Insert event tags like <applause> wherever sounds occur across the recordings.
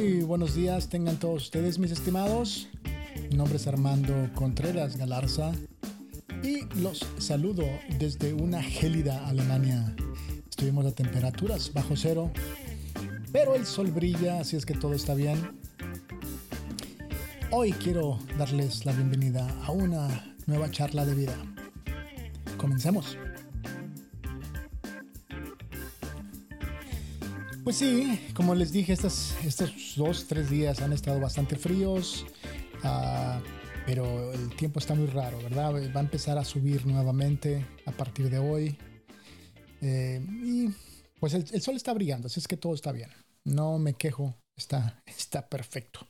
Buenos días, tengan todos ustedes, mis estimados. Mi nombre es Armando Contreras Galarza y los saludo desde una gélida Alemania. Estuvimos a temperaturas bajo cero, pero el sol brilla, así es que todo está bien. Hoy quiero darles la bienvenida a una nueva charla de vida. Comencemos. Pues sí, como les dije, estos, dos, tres días han estado bastante fríos, uh, pero el tiempo está muy raro, ¿verdad? Va a empezar a subir nuevamente a partir de hoy. Eh, y pues el, el, sol está brillando, así es que todo está bien. No me quejo, está, <laughs> está perfecto.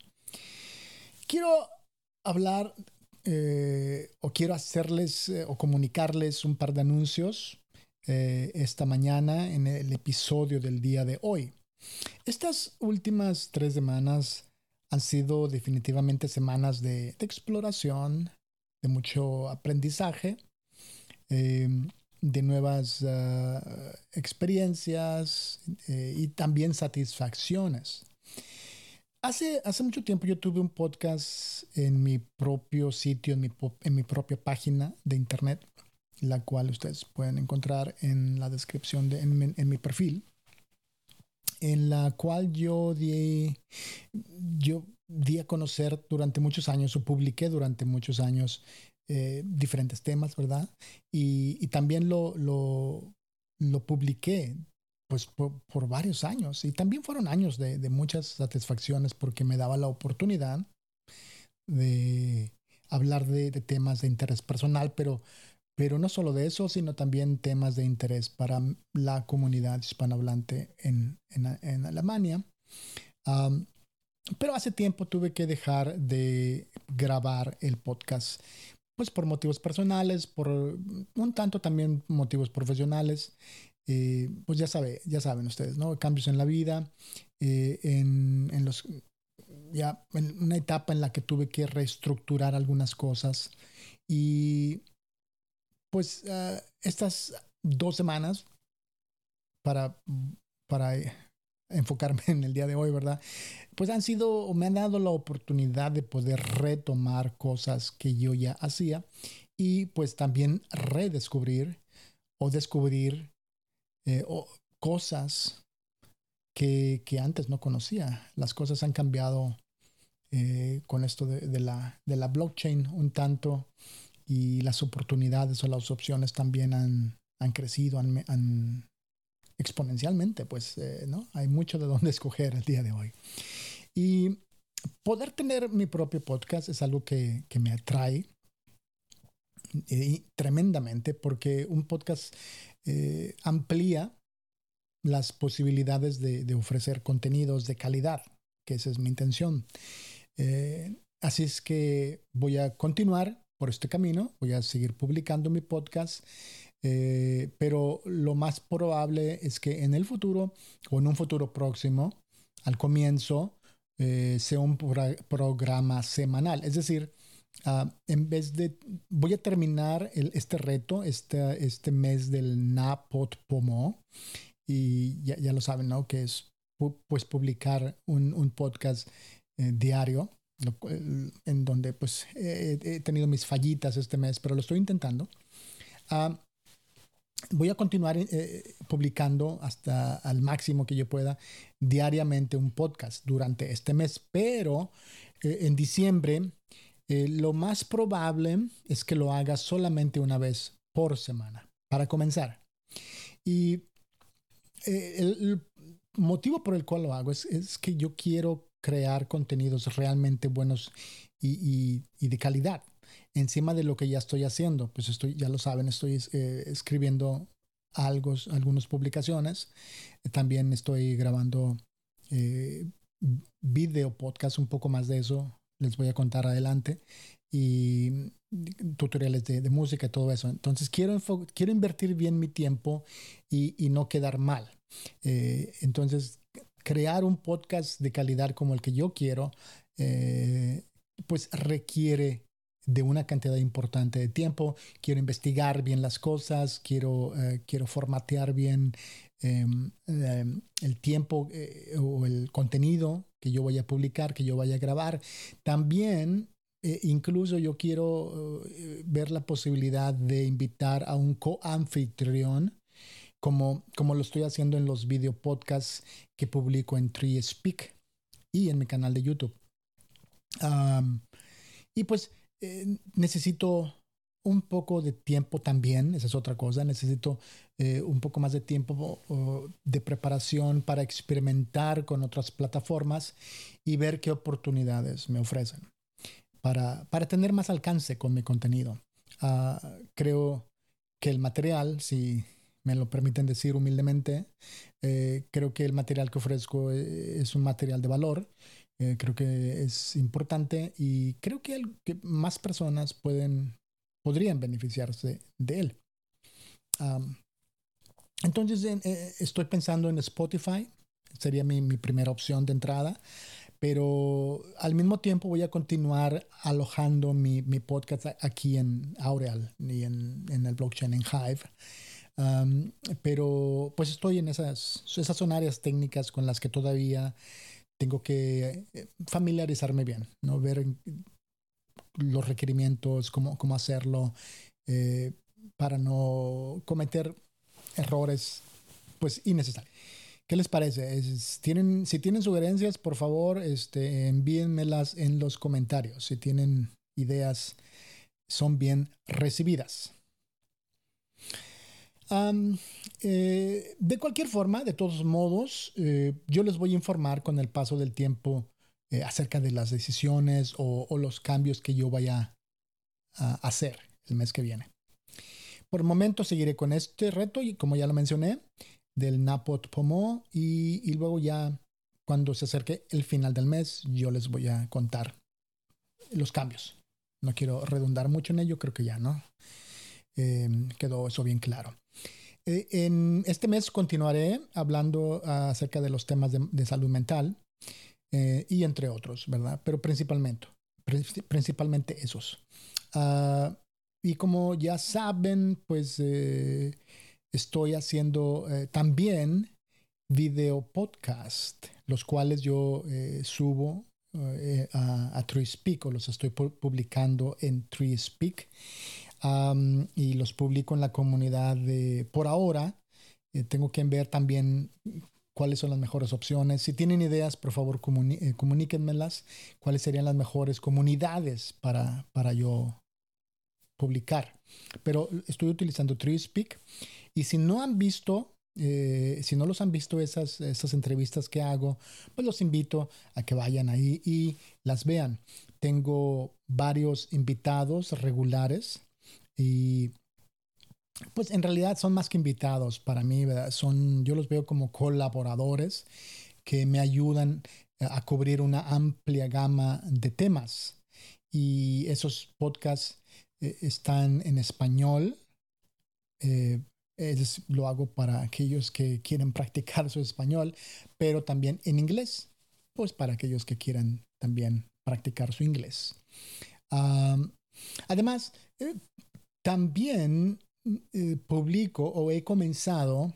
Quiero hablar eh, o quiero hacerles eh, o comunicarles un par de anuncios eh, esta mañana en el episodio del día de hoy. Estas últimas tres semanas han sido definitivamente semanas de, exploración, de mucho aprendizaje, em, de nuevas ah, experiencias eh, y también satisfacciones. Hace, hace mucho tiempo yo tuve un podcast en mi propio sitio, en mi, en mi propia página de internet, la cual ustedes pueden encontrar en la descripción de en, mi perfil, en la cual yo di, yo di a conocer durante muchos años o publiqué durante muchos años eh, diferentes temas, ¿verdad? Y, también lo, lo, lo, publiqué pues por, varios años y también fueron años de, de muchas satisfacciones porque me daba la oportunidad de hablar de, de temas de interés personal, pero pero no solo de eso, sino también temas de interés para la comunidad hispanohablante en, en, Alemania. pero hace tiempo tuve que dejar de grabar el podcast, pues por motivos personales, por un tanto también motivos profesionales. Eh, pues ya, sabe, ya saben ustedes, ¿no? Cambios en la vida, eh, en, en, los, ya en una etapa en la que tuve que reestructurar algunas cosas y pues uh, estas dos semanas para, para enfocarme <laughs> en el día de hoy, ¿verdad? Pues han sido, me han dado la oportunidad de poder retomar cosas que yo ya hacía y pues también redescubrir o descubrir eh, o cosas que, que, antes no conocía. Las cosas han cambiado eh, con esto de, de, la, de la blockchain un tanto y las oportunidades o las opciones también han, han crecido han, exponencialmente, pues, eh, ¿no? Hay mucho de dónde <laughs> escoger el día de hoy. Y poder tener mi propio podcast es algo que, que me atrae eh, tremendamente porque un podcast eh, amplía las posibilidades de, de, ofrecer contenidos de calidad, que esa es mi intención. así es que voy a continuar por este camino, voy a seguir publicando mi podcast, eh, pero lo más probable es que en el futuro o en un futuro próximo, al comienzo, eh, sea un programa semanal. Es decir, ah, en vez de, voy a terminar este reto, este, este mes del Napot Pomo, y ya, ya, lo saben, ¿no? Que es pues publicar un, un podcast eh, diario en donde pues he, tenido mis fallitas este mes, pero lo estoy intentando. Ah, voy a continuar eh, publicando hasta al máximo que yo pueda diariamente un podcast durante este mes, pero eh, en diciembre eh, lo más probable es que lo haga solamente una vez por semana, para comenzar. Y el, motivo por el cual lo hago es, es que yo quiero crear contenidos realmente buenos y, de calidad encima de lo que ya estoy haciendo. Pues estoy, ya lo saben, estoy eh, escribiendo algo, algunas publicaciones. También estoy grabando eh, video podcast, un poco más de eso les voy a contar adelante. Y tutoriales de, música y todo eso. Entonces quiero, quiero invertir bien mi tiempo y, no quedar mal. Eh, entonces crear un podcast de calidad como el que yo quiero, eh, pues requiere de una cantidad importante de tiempo. Quiero investigar bien las cosas, quiero, eh, quiero formatear bien em, em, el tiempo eh, o el contenido que yo vaya a publicar, que yo vaya a grabar. También eh, incluso yo quiero ver la posibilidad de invitar a un co-anfitrión, como, como lo estoy haciendo en los video podcasts que publico en Tree Speak y en mi canal de YouTube. y pues eh, necesito un poco de tiempo también, esa es otra cosa, necesito un poco más de tiempo de preparación para experimentar con otras plataformas y ver qué oportunidades me ofrecen para, para tener más alcance con mi contenido. Ah, creo que el material, si me lo permiten decir humildemente, eh, creo que el material que ofrezco eh, es un material de valor. Eh, creo que es importante y creo que, que más personas pueden, podrían beneficiarse de él. entonces estoy pensando en Spotify, sería mi, mi primera opción de entrada pero al mismo tiempo voy a continuar alojando mi, mi podcast aquí en Aureal y en, en el blockchain en Hive. Um, pero pues estoy en esas, esas son áreas técnicas con las que todavía tengo que eh, familiarizarme bien, ¿no? ver los requerimientos, cómo, cómo hacerlo, eh, para no cometer errores pues innecesarios. ¿Qué les parece? tienen, si tienen sugerencias, por favor, este, envíenmelas en los comentarios. Si tienen ideas, son bien recibidas. Eh, de cualquier forma, de todos modos, eh, yo les voy a informar con el paso del tiempo eh, acerca de las decisiones o, los cambios que yo vaya a hacer el mes que viene. Por el momento seguiré con este reto y como ya lo mencioné, del Napot Pomo y, luego ya cuando se acerque el final del mes yo les voy a contar los cambios. No quiero redundar mucho en ello, creo que ya, ¿no? Em, quedó eso bien claro. Eh, en este mes continuaré hablando acerca de los temas de, salud mental eh, y entre otros, ¿verdad? Pero principalmente, principalmente esos. Ah, y como ya saben, pues eh, estoy haciendo eh, también video podcast, los cuales yo eh, subo eh, a, a TreeSpeak o los estoy publicando en TreeSpeak y los publico en la comunidad de, por ahora, tengo que ver también cuáles son las mejores opciones. Si tienen ideas, por favor, comuníquenmelas. ¿Cuáles serían las mejores comunidades para, para yo publicar? Pero estoy utilizando TreeSpeak y si no han visto, eh, si no los han visto esas, esas entrevistas que hago, pues los invito a que vayan ahí y las vean. Tengo varios invitados regulares y pues en realidad son más que invitados para mí, Son, yo los veo como colaboradores que me ayudan a cubrir una amplia gama de temas. Y esos podcasts eh, están en español, eh, lo hago para aquellos que quieren <laughs> practicar su español, pero también en inglés, pues para aquellos que quieran también practicar su inglés. además, eh, también eh, publico o he comenzado,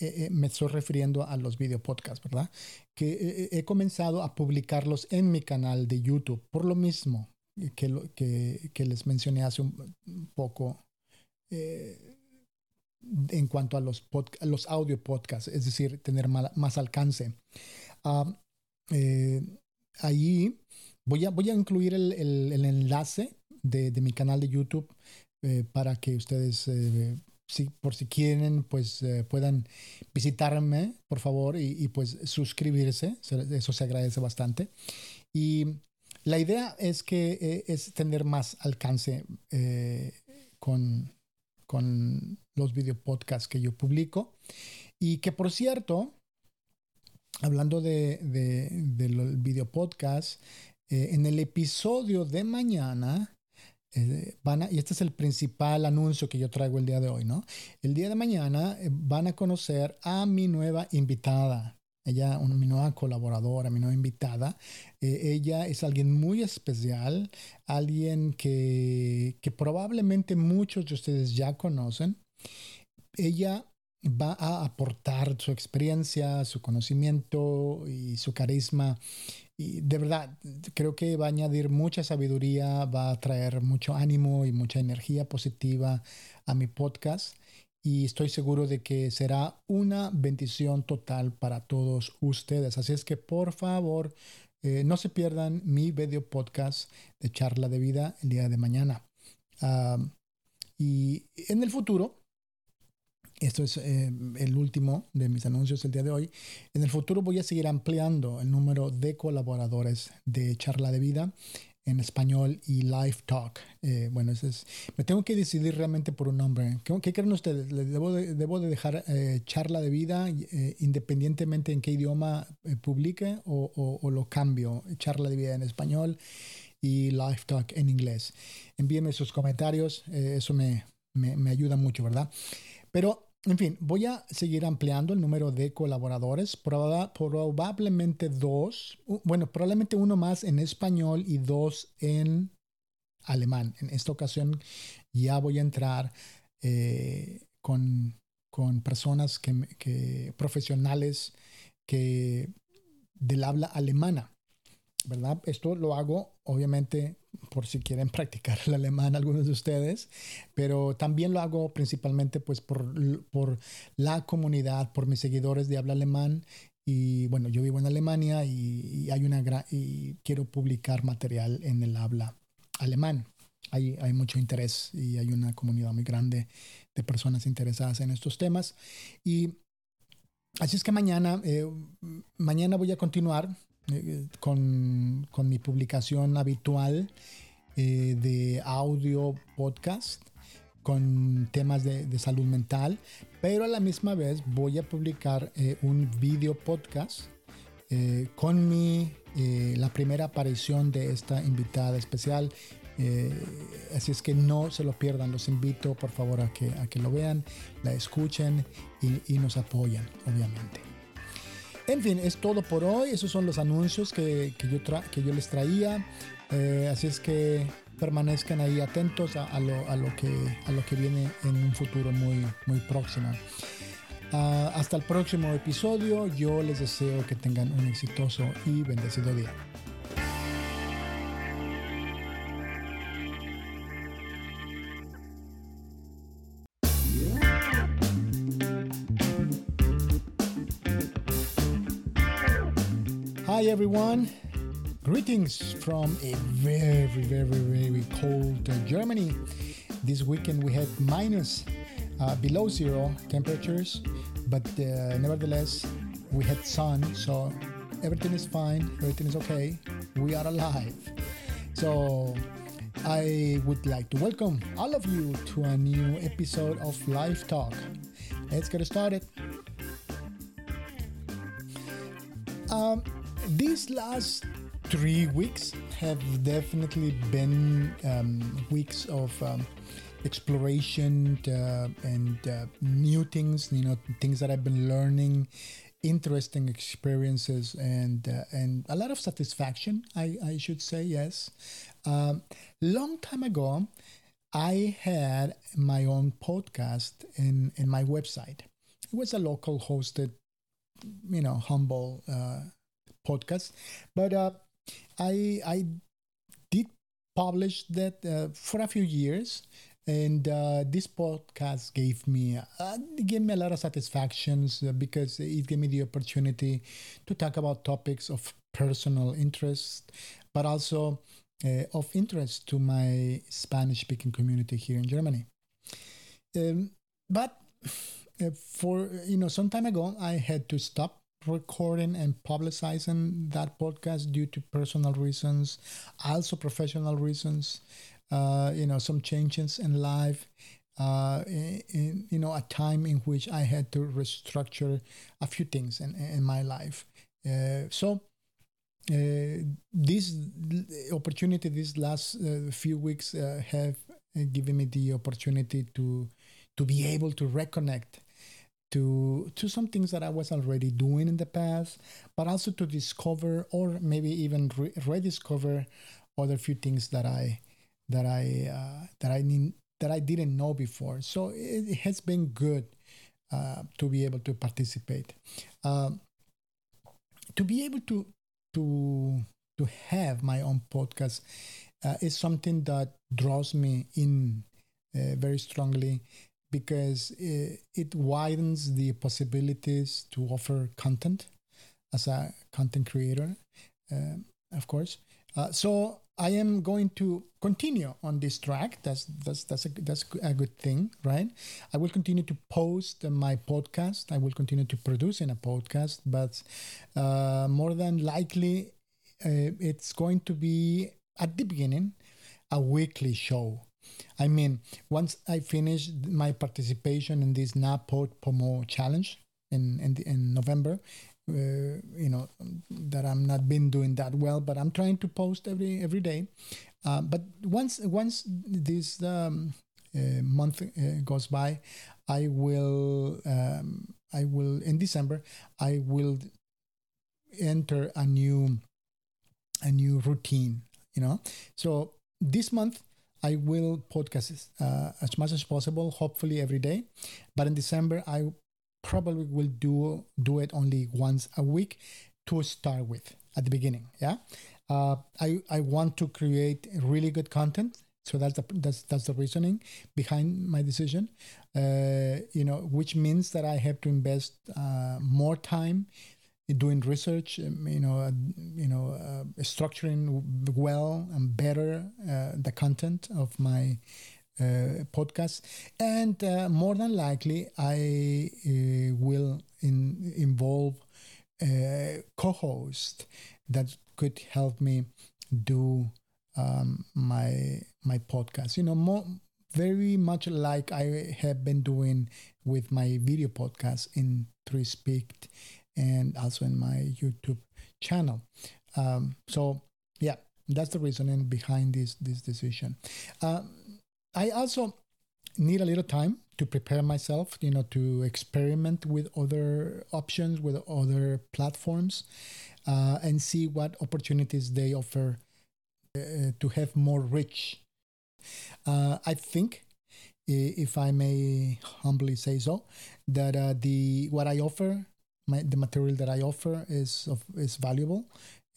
eh, me estoy refiriendo a los video podcasts, ¿verdad? Que he comenzado a publicarlos en mi canal de YouTube, por lo mismo que, que, les mencioné hace un, poco en cuanto a los, los audio podcasts, es decir, tener más alcance. Uh, eh, ahí voy a, voy a incluir el, el, enlace de, de, mi canal de YouTube eh, para que ustedes, eh, si, por si quieren, pues eh, puedan visitarme, por favor, y, y, pues suscribirse. Eso se agradece bastante. Y la idea es que es tener más alcance con, con los video podcasts que yo publico. Y que por cierto, hablando de, video podcast, eh, en el episodio de mañana, eh, van a, y este es el principal anuncio que yo traigo el día de hoy, ¿no? El día de mañana eh, van a conocer a mi nueva invitada. Ella, una, mi nueva colaboradora, mi nueva invitada. ella es alguien muy especial, alguien que, que probablemente muchos de ustedes ya conocen ella va a aportar su experiencia, su conocimiento y su carisma. Y de verdad, creo que va a añadir mucha sabiduría, va a traer mucho ánimo y mucha energía positiva a mi podcast. Y estoy seguro de que será una bendición total para todos ustedes. Así es que por favor, eh, no se pierdan mi video podcast de charla de vida el día de mañana. Ah, y en el futuro, esto es eh, el último de mis anuncios el día de hoy. En el futuro voy a seguir ampliando el número de colaboradores de Charla de Vida en español y Live Talk. Eh, bueno, ese es, me tengo que decidir realmente por un nombre. ¿Qué, creen ustedes? ¿Debo de, debo de dejar eh, charla de vida independientemente en qué idioma publique o, o, lo cambio? Charla de vida en español y Live Talk en inglés. Envíenme sus comentarios, eso me, me, me ayuda mucho, ¿verdad? Pero, en fin, voy a seguir ampliando el número de colaboradores, probablemente dos, bueno, probablemente uno más en español y dos en alemán. En esta ocasión ya voy a entrar eh, con, personas que, profesionales que del habla alemana. ¿verdad? Esto lo hago, obviamente, por si quieren <laughs> practicar el alemán algunos de ustedes, pero también lo hago principalmente pues por, por la comunidad, por mis seguidores de habla alemán. Y bueno, yo vivo en Alemania y, hay una y quiero publicar material en el habla alemán. Hay, hay mucho interés y hay una comunidad muy grande de personas interesadas en estos temas. Y así es que mañana, eh, mañana voy a continuar eh, con, mi publicación habitual eh, de audio podcast con temas de, salud mental, pero a la misma vez voy a publicar eh, un video podcast con mi, la primera aparición de esta invitada especial. así es que no se lo pierdan, los invito por favor a que, a que lo vean, la escuchen y, y nos apoyan, obviamente. En fin, es todo por hoy. Esos son los anuncios que, que, yo, que yo, les traía. Eh, así es que permanezcan ahí atentos a, lo, a, lo, que, a lo que viene en un futuro muy, muy próximo. Ah, hasta el próximo episodio. Yo les deseo que tengan un exitoso y bendecido día. Hi everyone. Greetings from a very, very, very cold uh, Germany. This weekend we had minus uh, below zero temperatures, but uh, nevertheless we had sun, so everything is fine, everything is okay. We are alive. So I would like to welcome all of you to a new episode of Live Talk. Let's get started. Um, these last three weeks have definitely been um, weeks of um, exploration uh, and uh, new things, you know, things that I've been learning, interesting experiences, and uh, and a lot of satisfaction. I, I should say yes. Um, long time ago, I had my own podcast in in my website. It was a local hosted, you know, humble uh, podcast. But uh, I I did publish that uh, for a few years, and uh, this podcast gave me uh, gave me a lot of satisfactions uh, because it gave me the opportunity to talk about topics of personal interest, but also uh, of interest to my Spanish-speaking community here in Germany. Um, but uh, for you know, some time ago, I had to stop recording and publicizing that podcast due to personal reasons, also professional reasons. Uh, you know, some changes in life. Uh, in, in, you know, a time in which I had to restructure a few things in, in my life. Uh, so uh, this opportunity, these last uh, few weeks, uh, have given me the opportunity to to be able to reconnect to to some things that I was already doing in the past, but also to discover or maybe even re- rediscover other few things that I that I uh, that I need that I didn't know before. So it, has been good uh, to be able to participate. Uh, to be able to to to have my own podcast uh, is something that draws me in uh, very strongly because it, it, widens the possibilities to offer content as a content creator, uh, of course. Uh, so I am going to continue on this track. That's that's that's a that's a good thing, right? I will continue to post my podcast. I will continue to produce in a podcast, but uh, more than likely, uh, it's going to be at the beginning a weekly show. I mean, once I finish my participation in this NaPodPoMo challenge in in, in November, uh, you know that I'm not been doing that well, but I'm trying to post every every day. Uh, but once once this um, uh, month uh, goes by, I will um, I will in December I will enter a new a new routine. You know, so this month I will podcast uh, as much as possible, hopefully every day. But in December, I probably will do do it only once a week to start with at the beginning. Yeah, uh, I I want to create really good content, so that's the that's that's the reasoning behind my decision. Uh, you know, which means that I have to invest uh, more time doing research. Um, you know, uh, you know, uh, structuring well and better uh, the content of my uh, podcast, and uh, more than likely, I uh, will in, involve a co-host that could help me do um, my my podcast. You know, more very much like I have been doing with my video podcast in Three Speak and also in my YouTube channel. Um, so yeah, that's the reasoning behind this this decision. Um, I also need a little time to prepare myself, you know, to experiment with other options, with other platforms, uh, and see what opportunities they offer uh, to have more reach. Uh, I think, if I may humbly say so, that uh, the what I offer, my, the material that I offer is of, is valuable,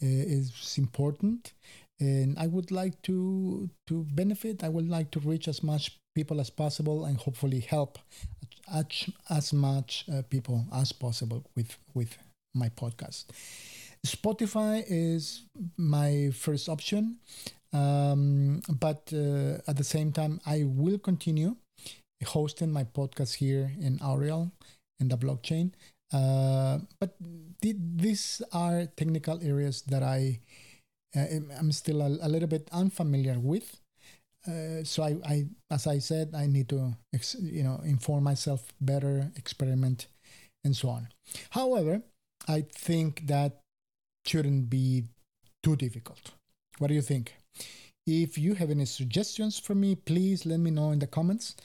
uh, is important, and I would like to to benefit. I would like to reach as much people as possible and hopefully help as, as much uh, people as possible with with my podcast. Spotify is my first option, um, but uh, at the same time, I will continue hosting my podcast here in Aureal in the blockchain. Uh, but th- these are technical areas that I uh, I'm still a, a, little bit unfamiliar with. Uh, so I, I, as I said, I need to, ex, you know, inform myself better, experiment, and so on. However, I think that shouldn't be too difficult. What do you think? If you have any suggestions for me, please let me know in the comments.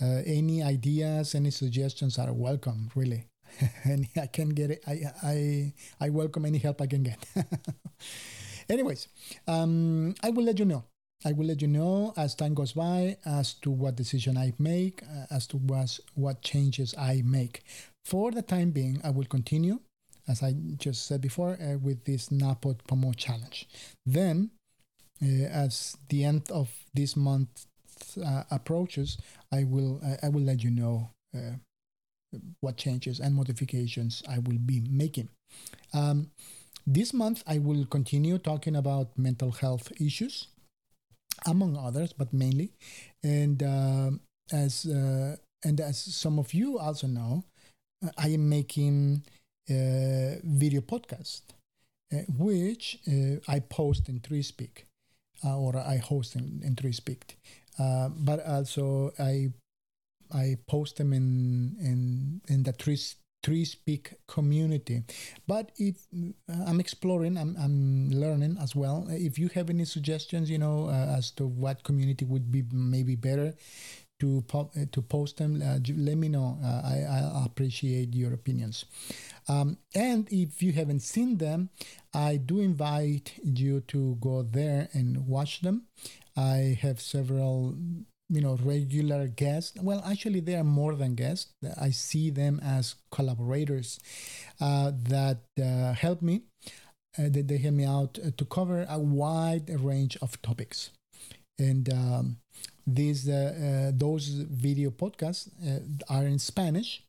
Uh, any ideas, any suggestions are welcome, really. <laughs> and I can get it. I, I, I welcome any help I can get. <laughs> Anyways, um, I will let you know. I will let you know as time goes by as to what decision I make, uh, as to what, what changes I make. For the time being, I will continue, as I just said before, uh, with this NaPodPoMo challenge. Then, uh, as the end of this month uh, approaches, I will I will let you know uh, what changes and modifications I will be making. Um, this month, I will continue talking about mental health issues, among others, but mainly. And uh, as uh, and as some of you also know, uh, I am making a video podcast, uh, which uh, I post in ThreeSpeak, uh, or I host in, in ThreeSpeak. but also I I post them in in in the Three Three Speak community. But if uh, I'm exploring, I'm, I'm learning as well. If you have any suggestions, you know, uh, as to what community would be maybe better to pop, uh, to post them, uh, let me know. Uh, I, I appreciate your opinions. Um, and if you haven't seen them, I do invite you to go there and watch them. I have several you know regular guests. Well actually they are more than guests. I see them as collaborators uh, that uh, help me uh, that they help me out uh, to cover a wide range of topics. And um, these uh, uh, those video podcasts are in spanish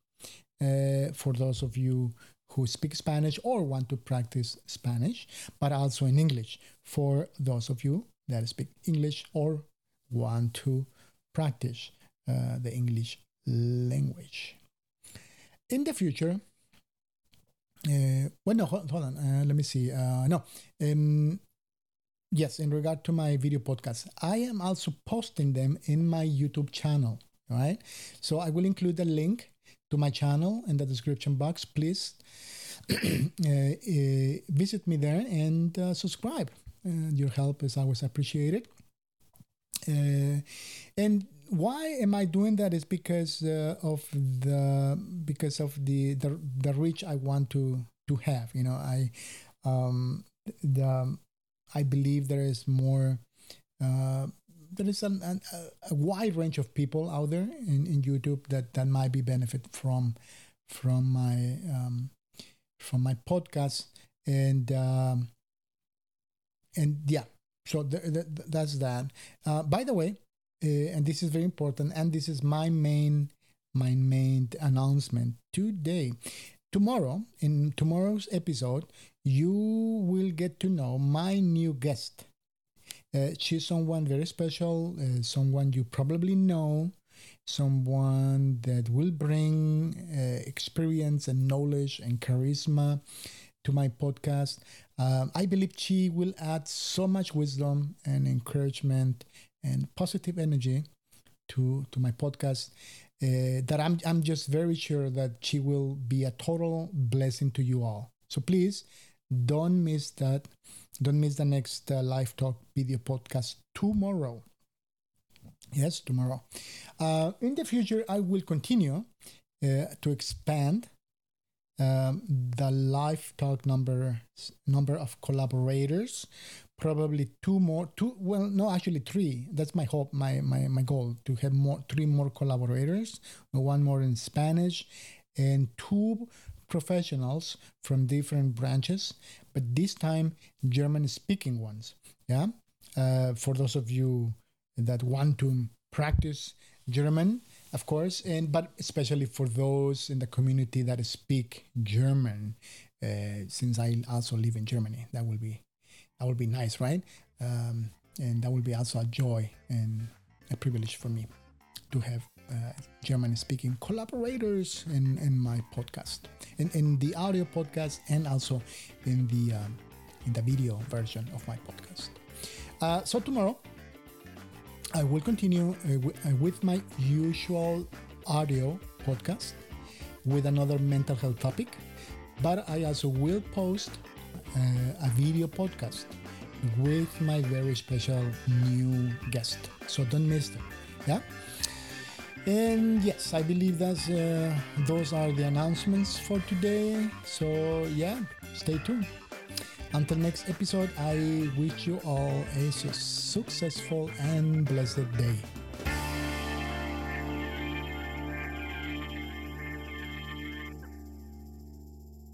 for those of you who speak spanish or want to practice spanish but also in english for those of you that speak english or want to practice uh, the English language. In the future, uh, well, no, hold, hold on. Uh, let me see. Uh, no. Um, yes, in regard to my video podcast, I am also posting them in my YouTube channel. Right. So I will include the link to my channel in the description box. Please <clears throat> uh, uh, visit me there and uh, subscribe. your help is always appreciated. Uh, and why am I doing that? Is because uh, of the because of the, the the reach I want to to have. You know, I um, the I believe there is more. Uh, there is an, an, a wide range of people out there in, in YouTube that, that might be benefit from from my um, from my podcast and um, and yeah so th- th- that's that. Uh, by the way, uh, and this is very important, and this is my main my main announcement today. Tomorrow, in tomorrow's episode, you will get to know my new guest. Uh, she's someone very special, uh, someone you probably know, someone that will bring uh, experience and knowledge and charisma to my podcast. Um, I believe she will add so much wisdom and encouragement and positive energy to to my podcast uh, that I'm I'm just very sure that she will be a total blessing to you all. So please don't miss that. Don't miss the next uh, live talk video podcast tomorrow. Yes, tomorrow. Uh, in the future, I will continue uh, to expand um, the live talk number number of collaborators probably two more two well no actually three. That's my hope my my, my goal to have more three more collaborators one more in spanish and two professionals from different branches but this time german speaking ones yeah? Uh, for those of you that want to practice german of course, and but especially for those in the community that speak German, uh, since I also live in Germany, that will be that will be nice, right? Um, and that will be also a joy and a privilege for me to have uh, German speaking collaborators in, in my podcast, in, in the audio podcast, and also in the um, in the video version of my podcast. Uh, so tomorrow I will continue uh, uh, with my usual audio podcast with another mental health topic, but I also will post uh, a video podcast with my very special new guest. So don't miss them. Yeah. And yes, I believe that's uh, those are the announcements for today. So yeah, stay tuned. Until next episode, I wish you all a successful and blessed day.